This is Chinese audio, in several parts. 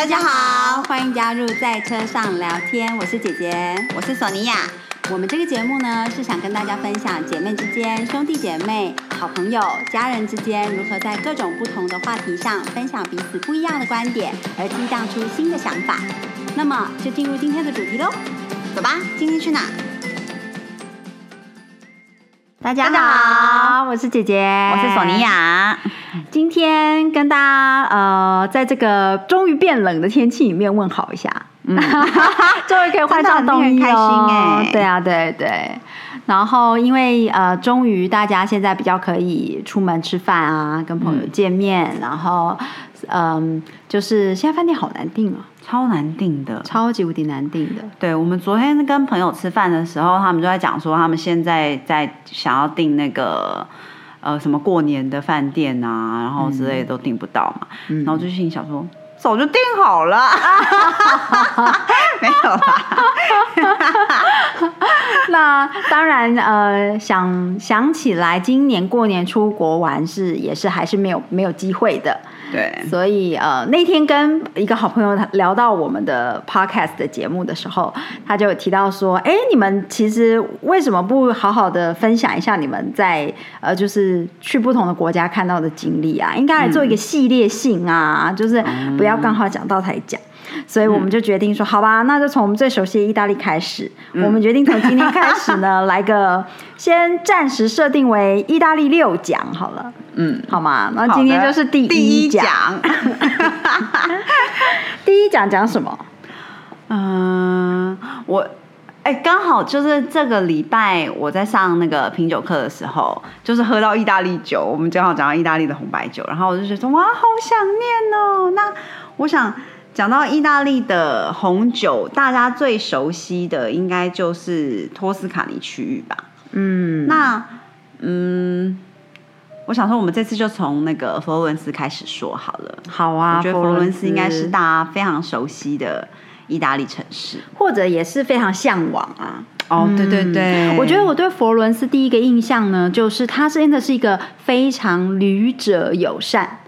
大家好，欢迎加入在车上聊天，我是姐姐，我是索尼娅。我们这个节目呢，是想跟大家分享姐妹之间、兄弟姐妹、好朋友、家人之间如何在各种不同的话题上分享彼此不一样的观点，而激荡出新的想法。那么，就进入今天的主题喽，走吧，今天去哪？大家好，我是姐姐，我是索尼娅。今天跟大家呃，在这个终于变冷的天气里面问好一下，嗯，终于可以换上冬衣哦，哎，对啊，对对。然后因为呃，终于大家现在比较可以出门吃饭啊，跟朋友见面，然后嗯，就是现在饭店好难订啊。超难订的，超级无敌难订的。对我们昨天跟朋友吃饭的时候，他们就在讲说，他们现在在想要订那个呃什么过年的饭店啊，然后之类都订不到嘛。然后就心想说，早就定好了，没有啦。那当然，呃，想想起来，今年过年出国玩是也是还是没有没有机会的。对，所以呃，那天跟一个好朋友他聊到我们的 podcast 的节目的时候，他就有提到说，哎，你们其实为什么不好好的分享一下你们在呃，就是去不同的国家看到的经历啊？应该来做一个系列性啊，就是不要刚好讲到才讲。所以我们就决定说，好吧，那就从我们最熟悉的意大利开始。我们决定从今天开始呢，来个先暂时设定为意大利六讲好了。嗯，好吗？那今天就是第一讲。第一讲 讲什么？嗯，我哎，刚好就是这个礼拜我在上那个品酒课的时候，就是喝到意大利酒，我们正好讲到意大利的红白酒，然后我就觉得哇，好想念哦。那我想。讲到意大利的红酒，大家最熟悉的应该就是托斯卡尼区域吧。嗯，那嗯，我想说，我们这次就从那个佛罗伦斯开始说好了。好啊，我觉得佛罗伦斯应该是大家非常熟悉的意大利城市，或者也是非常向往啊。哦，对对对，我觉得我对佛罗伦斯第一个印象呢，就是它真的是一个非常旅者友善。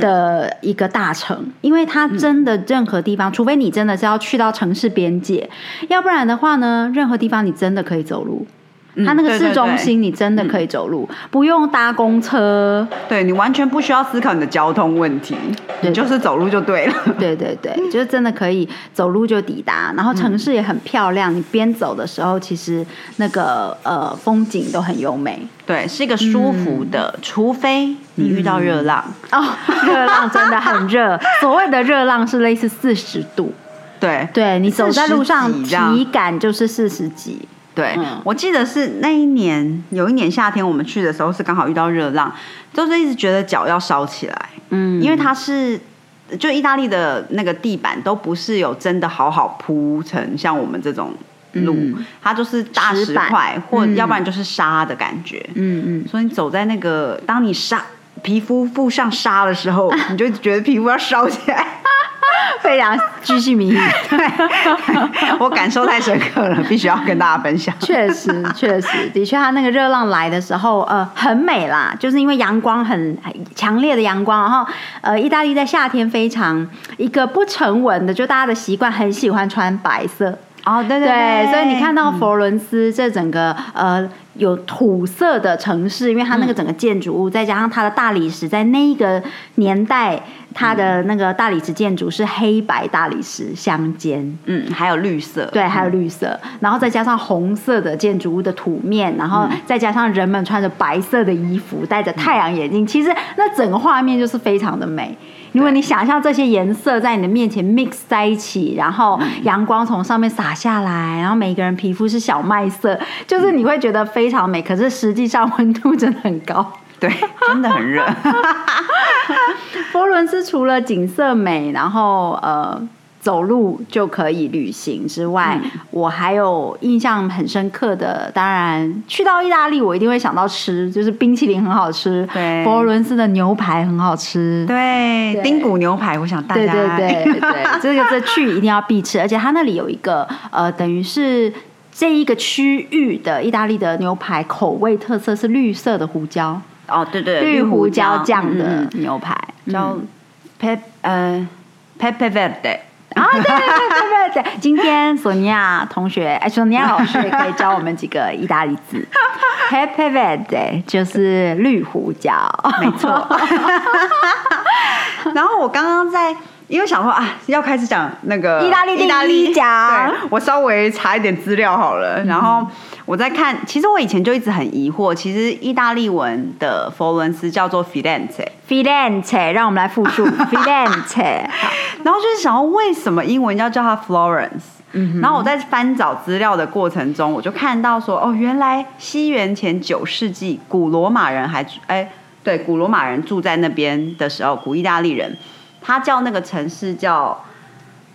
的一个大城，因为它真的任何地方，除非你真的是要去到城市边界，要不然的话呢，任何地方你真的可以走路。它那个市中心，你真的可以走路，不用搭公车。对你完全不需要思考你的交通问题，你就是走路就对了。对对对，就是真的可以走路就抵达。然后城市也很漂亮，你边走的时候，其实那个呃风景都很优美。对，是一个舒服的，除非你遇到热浪哦，热浪真的很热。所谓的热浪是类似四十度。对，对你走在路上体感就是四十几。对，我记得是那一年，有一年夏天我们去的时候是刚好遇到热浪，就是一直觉得脚要烧起来。嗯，因为它是就意大利的那个地板都不是有真的好好铺成像我们这种路，它就是大石块或要不然就是沙的感觉。嗯嗯，所以你走在那个当你沙皮肤附上沙的时候，你就觉得皮肤要烧起来。非常居心民意，对，我感受太深刻了，必须要跟大家分享。确实，确实，的确，它那个热浪来的时候，呃，很美啦，就是因为阳光很强烈的阳光，然后，呃，意大利在夏天非常一个不成文的，就大家的习惯很喜欢穿白色。哦，对对对，所以你看到佛罗伦斯这整个呃有土色的城市，因为它那个整个建筑物，再加上它的大理石，在那个年代，它的那个大理石建筑是黑白大理石相间，嗯，还有绿色，对，还有绿色，然后再加上红色的建筑物的土面，然后再加上人们穿着白色的衣服，戴着太阳眼镜，其实那整个画面就是非常的美。因为你想象这些颜色在你的面前 mix 在一起，然后阳光从上面洒下来，然后每个人皮肤是小麦色，就是你会觉得非常美。可是实际上温度真的很高，对，真的很热。佛罗伦斯除了景色美，然后呃。走路就可以旅行之外，我还有印象很深刻的，当然去到意大利，我一定会想到吃，就是冰淇淋很好吃，对，佛罗伦斯的牛排很好吃，对，丁骨牛排，我想大家对对对对，这个这去一定要必吃，而且它那里有一个呃，等于是这一个区域的意大利的牛排口味特色是绿色的胡椒，哦对对，绿胡椒酱的牛排叫 pep 呃。Pepe Verde。啊，对对对对对，今天索尼娅同学，哎，索尼娅老师也可以教我们几个意大利字。Pepe Verde 就是绿胡椒，没错。然后我刚刚在，因为想说啊，要开始讲那个意大利意大利讲对我稍微查一点资料好了。然后我在看，其实我以前就一直很疑惑，其实意大利文的佛罗伦斯叫做 Firenze。Firenze，让我们来复述 Firenze。然后就是想要为什么英文要叫它 Florence？、然后我在翻找资料的过程中，我就看到说，哦，原来西元前九世纪，古罗马人还哎，对，古罗马人住在那边的时候，古意大利人，他叫那个城市叫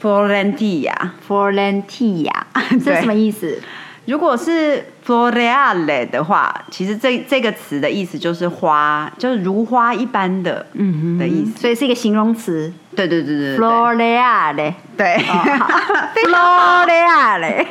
Florentia。Florentia，这是什么意思？如果是 Floreale 的话，其实这这个词的意思就是花，就是如花一般的，嗯的意思。所以是一个形容词对对对对对。对，Floreale。对。f l o r e a 嘞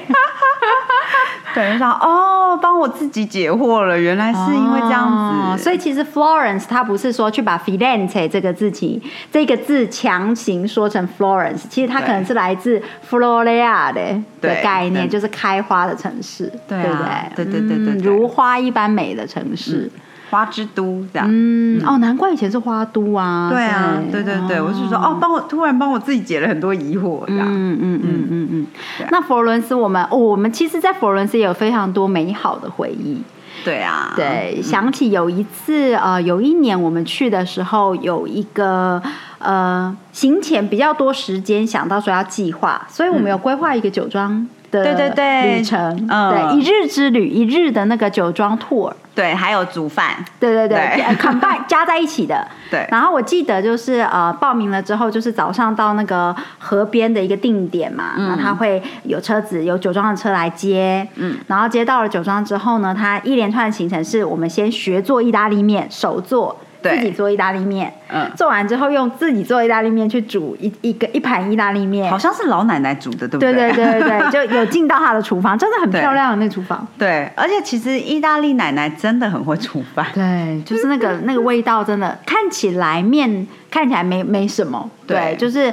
对，就 想哦，帮我自己解惑了，原来是因为这样子，哦所以其实 Florence 它不是说去把 Firenze 这个字体这个字强行说成 Florence，其实它可能是来自 Floreale 的概念，就是开花的城市，对啊。对不对？对对对对嗯对。如花一般美的城市。花之都这样。嗯，哦，难怪以前是花都啊。对啊，对对对，我是说哦，帮我突然帮我自己解了很多疑惑，这样。嗯嗯嗯嗯嗯。那佛罗伦斯，我们、哦、我们其实，在佛罗伦斯也有非常多美好的回忆。对啊，对，想起有一次，呃，有一年我们去的时候，有一个呃行前比较多时间，想到说要计划，所以我们有规划一个酒庄的对对对。旅程，嗯。对，一日之旅，一日的那个酒庄 tour，对，还有煮饭，对对对对。呃，combine 加在一起的。对。然后我记得就是呃，报名了之后，就是早上到那个河边的一个定点嘛，嗯。那他会有车子有酒庄的车来接，嗯，然后接到了酒庄之后呢，他一连串的行程是我们先学做意大利面，手做。对。自己做意大利面，嗯。做完之后用自己做意大利面去煮一一个一盘意大利面，好像是老奶奶煮的，对不对？对对对对对，就有进到她的厨房，真的很漂亮的那厨房。对，而且其实意大利奶奶真的很会煮饭，对，就是那个那个味道，真的看起来面看起来没没什么，对，对就是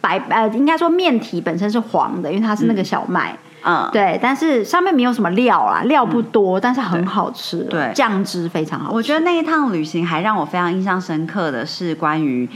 白呃，应该说面体本身是黄的，因为它是那个小麦，嗯，对，但是上面没有什么料啊，料不多，但是很好吃，对酱汁非常好吃。我觉得那一趟旅行还让我非常印象深刻的是关于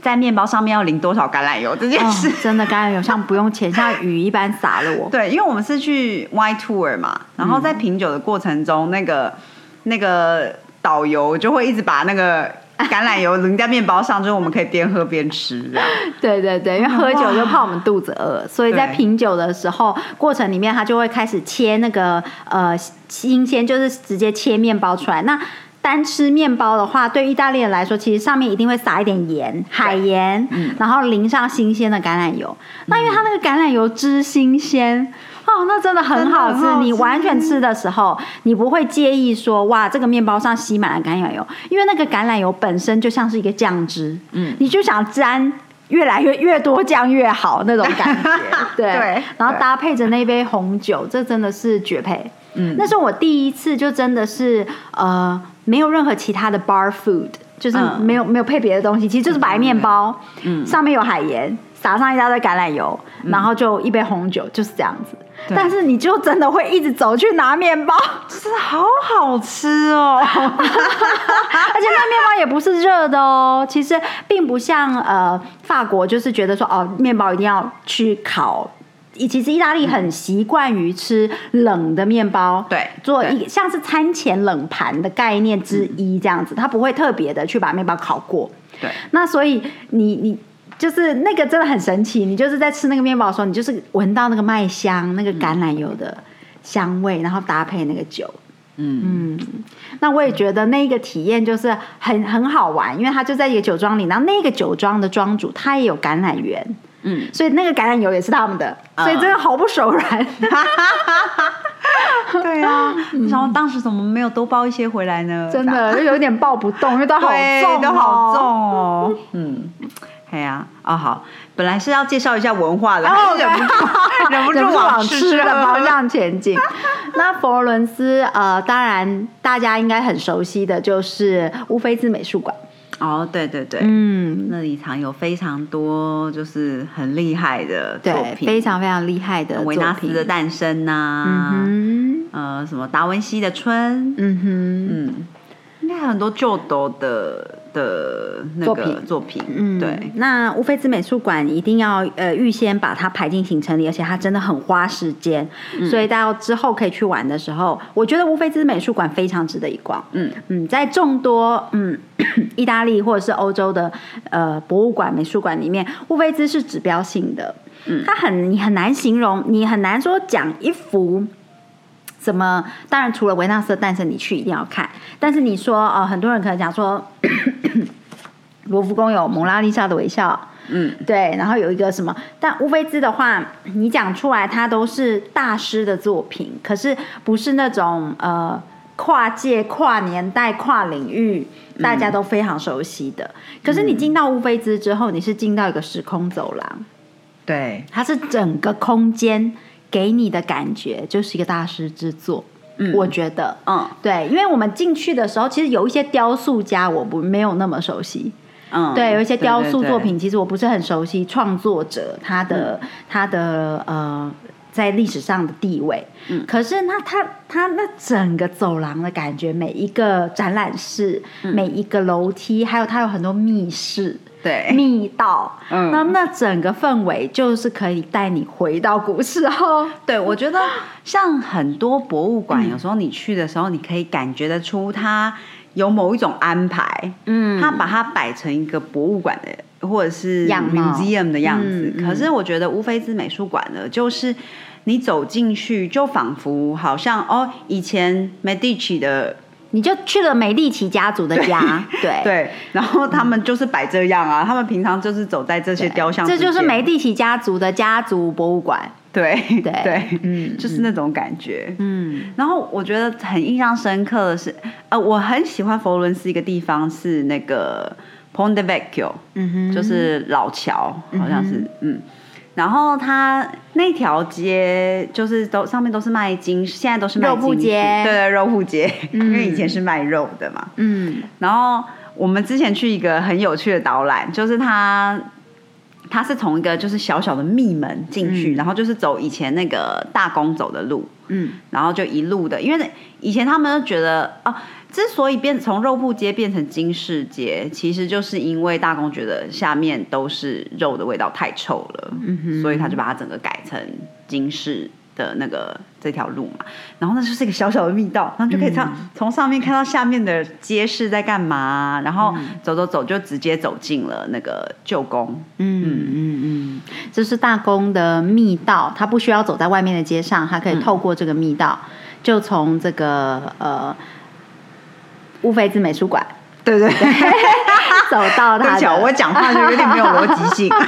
在面包上面要淋多少橄榄油这件哦事。真的橄榄油像不用钱，像雨一般洒了我。对，因为我们是去 Y tour 嘛，然后在品酒的过程中，那个那个导游就会一直把那个 橄榄油淋在面包上，就是我们可以边喝边吃这样。对对对，因为喝酒就怕我们肚子饿，所以在品酒的时候过程里面，他就会开始切那个呃新鲜，就是直接切面包出来。那单吃面包的话，对意大利人来说，其实上面一定会撒一点盐，海盐，然后淋上新鲜的橄榄油。那因为它那个橄榄油汁新鲜。哦，那真的很好吃。你完全吃的时候，你不会介意说哇，这个面包上吸满了橄榄油，因为那个橄榄油本身就像是一个酱汁，嗯，你就想沾。越来越越多酱越好那种感觉，对，对然后搭配着那杯红酒，这真的是绝配。嗯，那是我第一次就真的是呃没有任何其他的 bar food，就是嗯没有、没有配别的东西，其实就是白面包，嗯，上面有海盐，撒上一大堆橄榄油，然后就一杯红酒，就是这样子。但是你就真的会一直走去拿面包，真的好好吃哦！而且那面包也不是热的哦，其实并不像呃法国，就是觉得说哦面包一定要去烤。其实意大利很习惯于吃冷的面包，对做对一像是餐前冷盘的概念之一这样子，它不会特别的去把面包烤过。对，那所以你你就是那个真的很神奇，你就是在吃那个面包的时候，你就是闻到那个麦香、那个橄榄油的香味，然后搭配那个酒。嗯，那我也觉得那个体验就是很很好玩，因为它就在一个酒庄里，然后那个酒庄的庄主他也有橄榄园，嗯，所以那个橄榄油也是他们的，嗯所以真的毫不手软。对啊，然后当时怎么没有多包一些回来呢？真的 就有点抱不动，因为都好，重、哦，都好重。哦。嗯，哎呀，哦好，本来是要介绍一下文化的，忍不住忍不住往往吃的喝方向前进。那佛罗伦斯，呃，当然大家应该很熟悉的就是乌菲兹美术馆。哦，对对对，嗯，那里藏有非常多就是很厉害的作对，品，非常非常厉害的维纳斯的诞生呐、嗯呃，什么达文西的春，，嗯哼，嗯，应该很多旧斗的的那个作品作品，嗯，对，。那乌菲兹美术馆一定要呃预先把它排进行程里，而且它真的很花时间，嗯所以到之后可以去玩的时候，我觉得乌菲兹美术馆非常值得一逛。嗯嗯，在众多嗯意大利或者是欧洲的呃博物馆、美术馆里面，乌菲兹是指标性的。嗯，它很你很难形容，你很难说讲一幅。什么？当然，除了维纳斯的诞生，你去一定要看。但是你说，呃，很多人可能讲说，罗浮宫有蒙娜丽莎的微笑，嗯，对，然后有一个什么？但乌菲兹的话，你讲出来，它都是大师的作品，可是不是那种呃跨界、跨年代、跨领域，大家都非常熟悉的。可是你进到乌菲兹之后，你是进到一个时空走廊，对，它是整个空间给你的感觉就是一个大师之作。嗯我觉得，嗯对，因为我们进去的时候，其实有一些雕塑家我不没有那么熟悉，嗯，对，有一些雕塑作，品，其实我不是很熟悉创作者他的、嗯他的呃在历史上的地位。嗯可是那他他那整个走廊的感觉，每一个展览室、嗯每一个楼梯，还有它有很多密室。对。密道，嗯。那那整个氛围就是可以带你回到古时候，对，我觉得像很多博物馆，嗯。有时候你去的时候，你可以感觉得出它有某一种安排，嗯。它把它摆成一个博物馆的或者是 museum 的样子。可是我觉得乌菲兹美术馆呢，就是你走进去，就仿佛好像哦，以前 Medici 的你就去了美第奇家族的家，对 对，然后他们就是摆这样啊，他们平常就是走在这些雕像之这，就是美第奇家族的家族博物馆，对对 对，嗯就是那种感觉。嗯。然后我觉得很印象深刻的是，呃，我很喜欢佛罗伦斯一个地方是那个 Ponte Vecchio，、嗯哼，就是老桥，好像是嗯。然后它那条街就是都上面都是卖金，现在都是卖肉铺街。对对，肉铺街，嗯。因为以前是卖肉的嘛。嗯。然后我们之前去一个很有趣的导览，就是它它是从一个就是小小的密门进去，嗯。然后就是走以前那个大公走的路，嗯。然后就一路的，因为以前他们都觉得啊，之所以变从肉铺街变成金饰街，其实就是因为大公觉得下面都是肉的味道太臭了，所以他就把它整个改成金饰的那个这条路嘛。然后那就是一个小小的密道，然后就可以从、从上面看到下面的街市在干嘛，然后走走走就直接走进了那个旧宫。嗯嗯嗯，这是大宫的密道，它不需要走在外面的街上，他可以透过这个密道，就从这个呃乌菲兹美术馆对对对，走到他对不起啊，的 我讲话就有点没有逻辑性。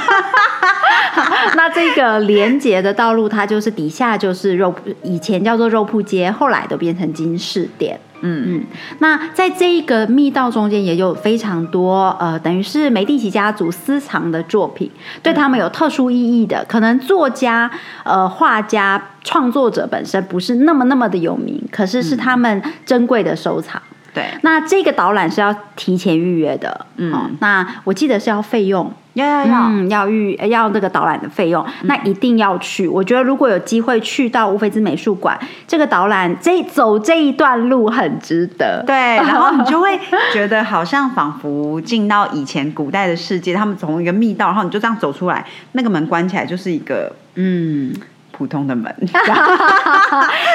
那这个连接的道路，它就是底下就是肉铺，以前叫做肉铺街，后来都变成金饰店。嗯嗯，那在这一个密道中间也有非常多呃，等于是梅第奇家族私藏的作品，对他们有特殊意义的。可能作家、呃画家、创作者本身不是那么那么的有名，可是是他们珍贵的收藏。对，那这个导览是要提前预约的，嗯哦，那我记得是要费用，要要要。嗯，要预要那个导览的费用，那一定要去。我觉得如果有机会去到乌菲兹美术馆，这个导览这走这一段路很值得。对，然后你就会觉得好像仿佛进到以前古代的世界，他们从一个密道，然后你就这样走出来，那个门关起来就是一个嗯，普通的门。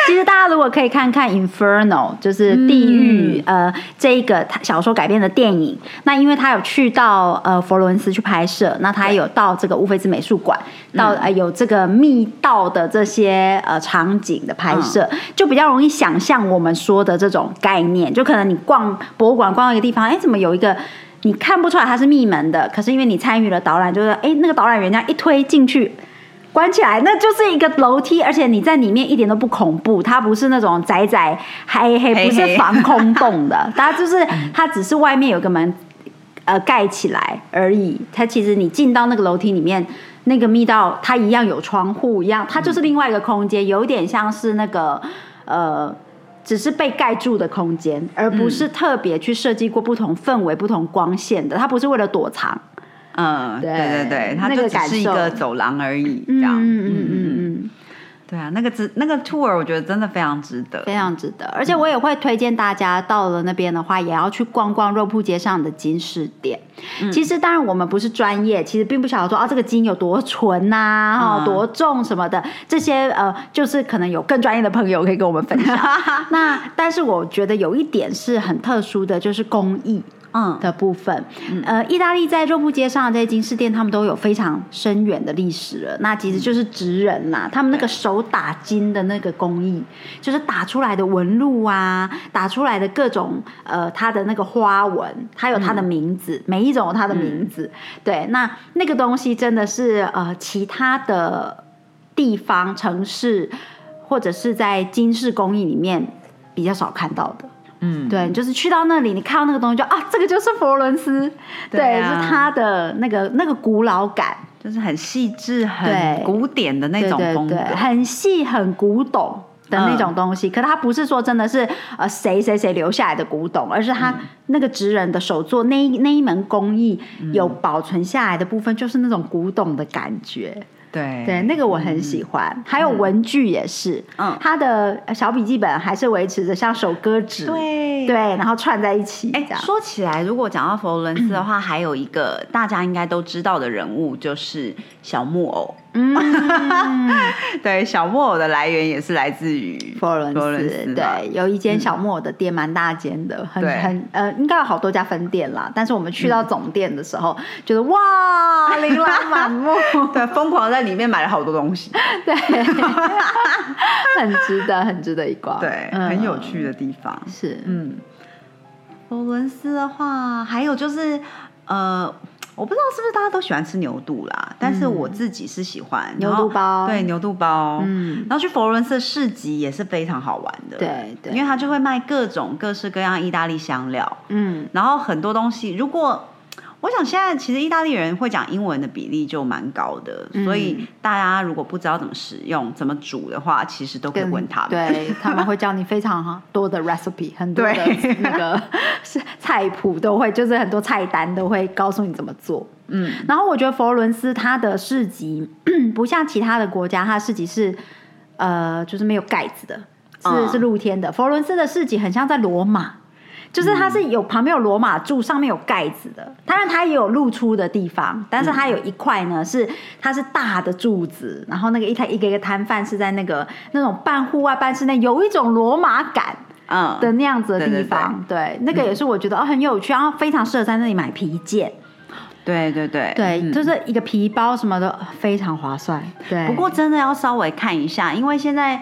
其实大家如果可以看看《Inferno》，就是地狱，呃，这一个小说改编的电影。那因为他有去到呃佛罗伦斯去拍摄，那他有到这个乌菲兹美术馆，到呃有这个密道的这些呃场景的拍摄，就比较容易想象我们说的这种概念。就可能你逛博物馆逛到一个地方，哎，怎么有一个？你看不出来它是密门的，可是因为你参与了导览，就是哎，那个导览员这样一推进去，关起来，那就是一个楼梯，而且你在里面一点都不恐怖，它不是那种窄窄黑黑，不是防空洞的，它就是它只是外面有个门，呃，盖起来而已。它其实你进到那个楼梯里面，那个密道它一样有窗户一样，它就是另外一个空间，有一点像是那个呃。只是被盖住的空间，而不是特别去设计过不同氛围、不同光线的。它不是为了躲藏，嗯，对对对对，它那就只是一个走廊而已，这样。嗯嗯嗯嗯，对啊，那个值那个 tour 我觉得真的非常值得。非常值得。而且我也会推荐大家到了那边的话，也要去逛逛肉铺街上的金饰店。其实当然我们不是专业，其实并不晓得说啊这个金有多纯呐、哈、嗯多重什么的，这些呃就是可能有更专业的朋友可以跟我们分享。那但是我觉得有一点是很特殊的，就是工艺。嗯，的部分，呃，意大利在肉铺街上的这些金饰店，他们都有非常深远的历史了。那其实就是职人啦，他们那个手打金的那个工艺，就是打出来的纹路啊，打出来的各种呃它的那个花纹，它有它的名字，每一种有它的名字。对，那那个东西真的是呃其他的地方城市或者是在金饰工艺里面比较少看到的。嗯，对，就是去到那里，你看到那个东西就啊，这个就是佛罗伦斯，对啊。是它的那个那个古老感，就是很细致、很古典的那种风格。对对，很细很古董。的那种东西，可它不是说真的是呃谁谁谁留下来的古董，而是他那个职人的手作那一那一门工艺有保存下来的部分，就是那种古董的感觉。对对，那个我很喜欢。还有文具也是，嗯他的小笔记本还是维持着像手割纸，对对，然后串在一起，哎。说起来，如果讲到佛罗伦斯的话，还有一个大家应该都知道的人物，就是小木偶。嗯，对，小木偶的来源也是来自于佛罗伦斯对，有一间小木偶的店，蛮大间的，很对。很呃，应该有好多家分店啦。但是我们去到总店的时候，觉得哇，琳琅满目，对，疯狂在里面买了好多东西，对，很值得，很值得一逛，对，嗯很有趣的地方。是，嗯，佛罗伦斯的话，还有就是呃。我不知道是不是大家都喜欢吃牛肚啦，但是我自己是喜欢嗯牛肚包。对牛肚包，嗯，然后去佛罗伦斯市集也是非常好玩的，对对。因为它就会卖各种各式各样意大利香料，嗯，然后很多东西，如果我想现在其实意大利人会讲英文的比例就蛮高的，嗯所以大家如果不知道怎么使用、怎么煮的话，其实都可以问他们。对 他们会教你非常多的 recipe，很多的那个 是菜谱都会，就是很多菜单都会告诉你怎么做。嗯，然后我觉得佛罗伦斯它的市集 不像其他的国家，它的市集是呃就是没有盖子的，是、嗯是露天的。佛罗伦斯的市集很像在罗马。就是它是有旁边有罗马柱，上面有盖子的，当然它也有露出的地方，但是它有一块呢是它是大的柱子，然后那个一台一个一个摊贩是在那个那种半户外半室内，有一种罗马感嗯，的那样子的对对地方，对那个也是我觉得哦很有趣，然后非常适合在那里买皮件，对对对。对，嗯。就是一个皮包什么的，非常划算。对，不过真的要稍微看一下，因为现在。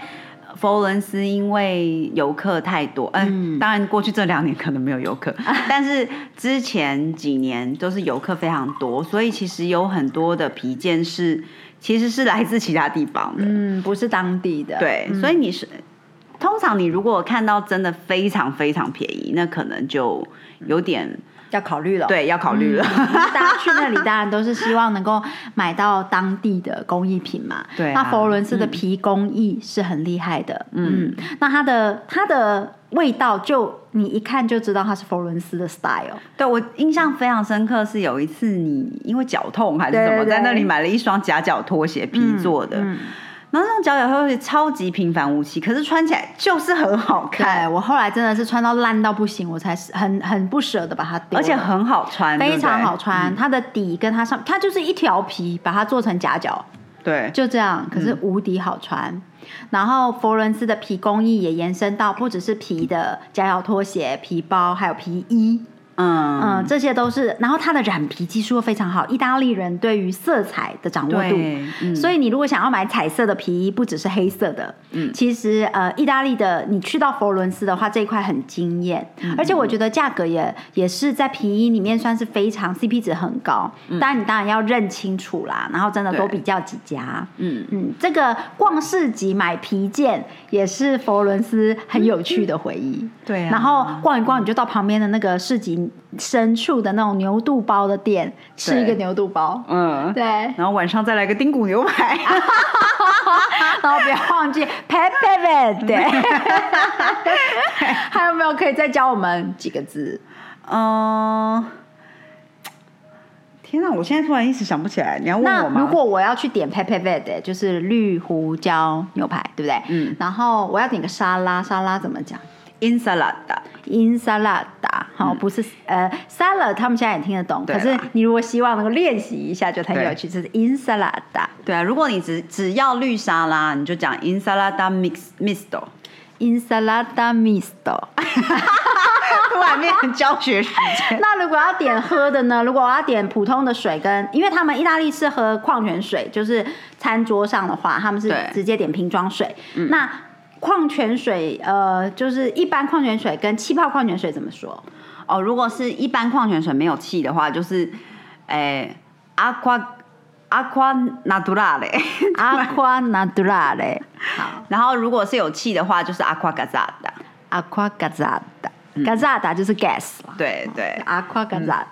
佛罗伦斯因为游客太多，嗯，当然过去这两年可能没有游客，但是之前几年都是游客非常多，所以其实有很多的皮件是其实是来自其他地方的，嗯，不是当地的，对，所以你是通常你如果看到真的非常非常便宜，那可能就有点要考虑了。对要考虑了。大家去那里当然都是希望能够买到当地的工艺品嘛。对啊那佛罗伦斯的皮工艺是很厉害的。嗯，那它的它的味道就你一看就知道它是佛罗伦斯的 style。对我印象非常深刻，是有一次你因为脚痛还是什么，在那里买了一双夹脚拖鞋，皮做的。嗯然后那种脚脚拖鞋超级平凡无奇，可是穿起来就是很好对看，我后来真的是穿到烂到不行，我才是很很不舍得把它丢，而且很好穿，非常好穿。它的底跟它上，它就是一条皮，把它做成夹脚。对，就这样，可是无敌好穿。然后佛罗伦斯的皮工艺也延伸到不只是皮的夹脚拖鞋、皮包，还有皮衣，嗯嗯，这些都是。然后它的染皮技术又非常好，意大利人对于色彩的掌握度。对，嗯所以你如果想要买彩色的皮衣，不只是黑色的，嗯其实呃，意大利的你去到佛罗伦斯的话，这一块很惊艳，嗯而且我觉得价格也也是在皮衣里面算是非常 CP 值很高。当然你当然要认清楚啦，然后真的多比较几家。嗯，嗯，这个逛市集买皮件也是佛罗伦斯很有趣的回忆。对啊然后逛一逛，你就到旁边的那个市集深处的那种牛肚包的店吃一个牛肚包，嗯，对，然后晚上再来个丁骨牛排。然后不要忘记 Pepe 对，还有没有可以再教我们几个字？嗯，天哪，我现在突然一时想不起来，你要问我吗？如果我要去点 Pepe Verde，就是绿胡椒牛排，对不对？嗯然后我要点个沙拉，沙拉怎么讲 ensalada，？Ensalada，好，不是呃 salad，他们现在也听得懂。可是你如果希望能够练习一下，就很对有趣，这是 insalada。对啊，如果你只只要绿沙拉，你就讲 insalada mix misto，insalada misto。突然变成教学时间。那如果要点喝的呢？如果我要点普通的水跟，因为他们意大利是喝矿泉水，就是餐桌上的话，他们是直接点瓶装水。那矿泉水，呃，就是一般矿泉水跟气泡矿泉水怎么说？哦，如果是一般矿泉水没有气的话，就是，诶、aqua aqua naturale。Aqua naturale，好然后如果是有气的话，就是 aqua gazzata。，Aqua gazzata，gazzata 就是 gas 了对对，Aqua gazzata。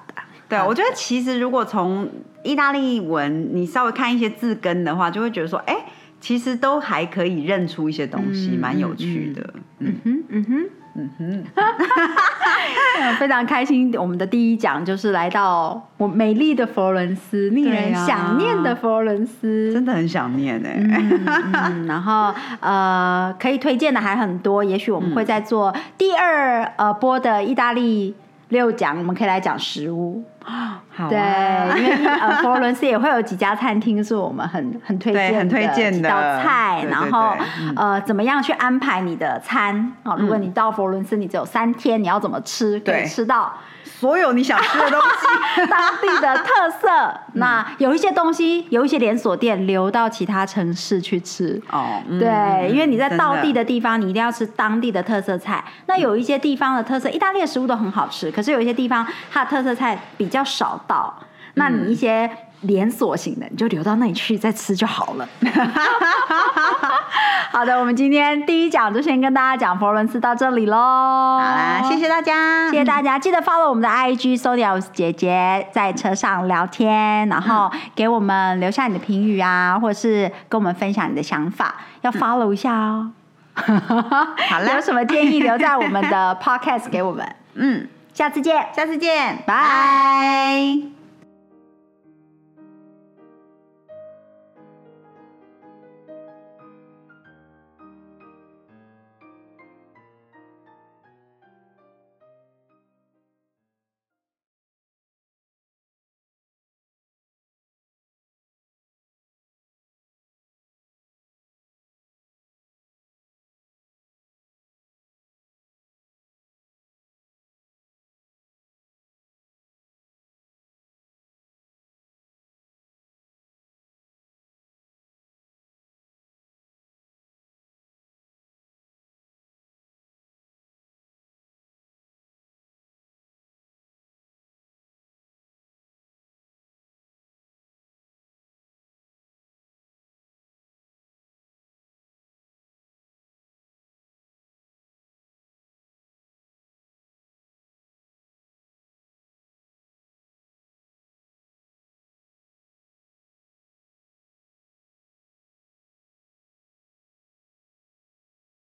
对，我觉得其实如果从意大利文你稍微看一些字根的话，就会觉得说，哎、其实都还可以认出一些东西，蛮、有趣的。嗯哼嗯哼，嗯哼，非常开心。我们的第一讲就是来到我美丽的佛罗伦斯，令人想念的佛罗伦斯。真的很想念哎、嗯嗯，然后呃，可以推荐的还很多，也许我们会在做第二呃播的意大利六讲，我们可以来讲食物。好、啊，对，因为呃，佛罗伦斯也会有几家餐厅是我们很很推荐的对很推荐的。几道菜，对对然后嗯。呃，怎么样去安排你的餐？啊、如果你到佛罗伦斯，你只有三天，你要怎么吃，可以吃到所有你想吃的东西。当地的特色。那有一些东西，有一些连锁店流到其他城市去吃。哦，嗯对，因为你在到地的地方，你一定要吃当地的特色菜。那有一些地方的特色，意大利的食物都很好吃，可是有一些地方它的特色菜比较少到，那你一些连锁型的，你就留到那里去再吃就好了。好的，我们今天第一讲就先跟大家讲佛罗伦斯到这里喽。好好啦，谢谢大家，谢谢大家，记得 follow 我们的 IG Sonia 姐姐在车上聊天，然后给我们留下你的评语啊，或者是跟我们分享你的想法，要 follow 一下哦。好啦有什么建议留在我们的 podcast 给我们，嗯，下次见。下次见，拜拜。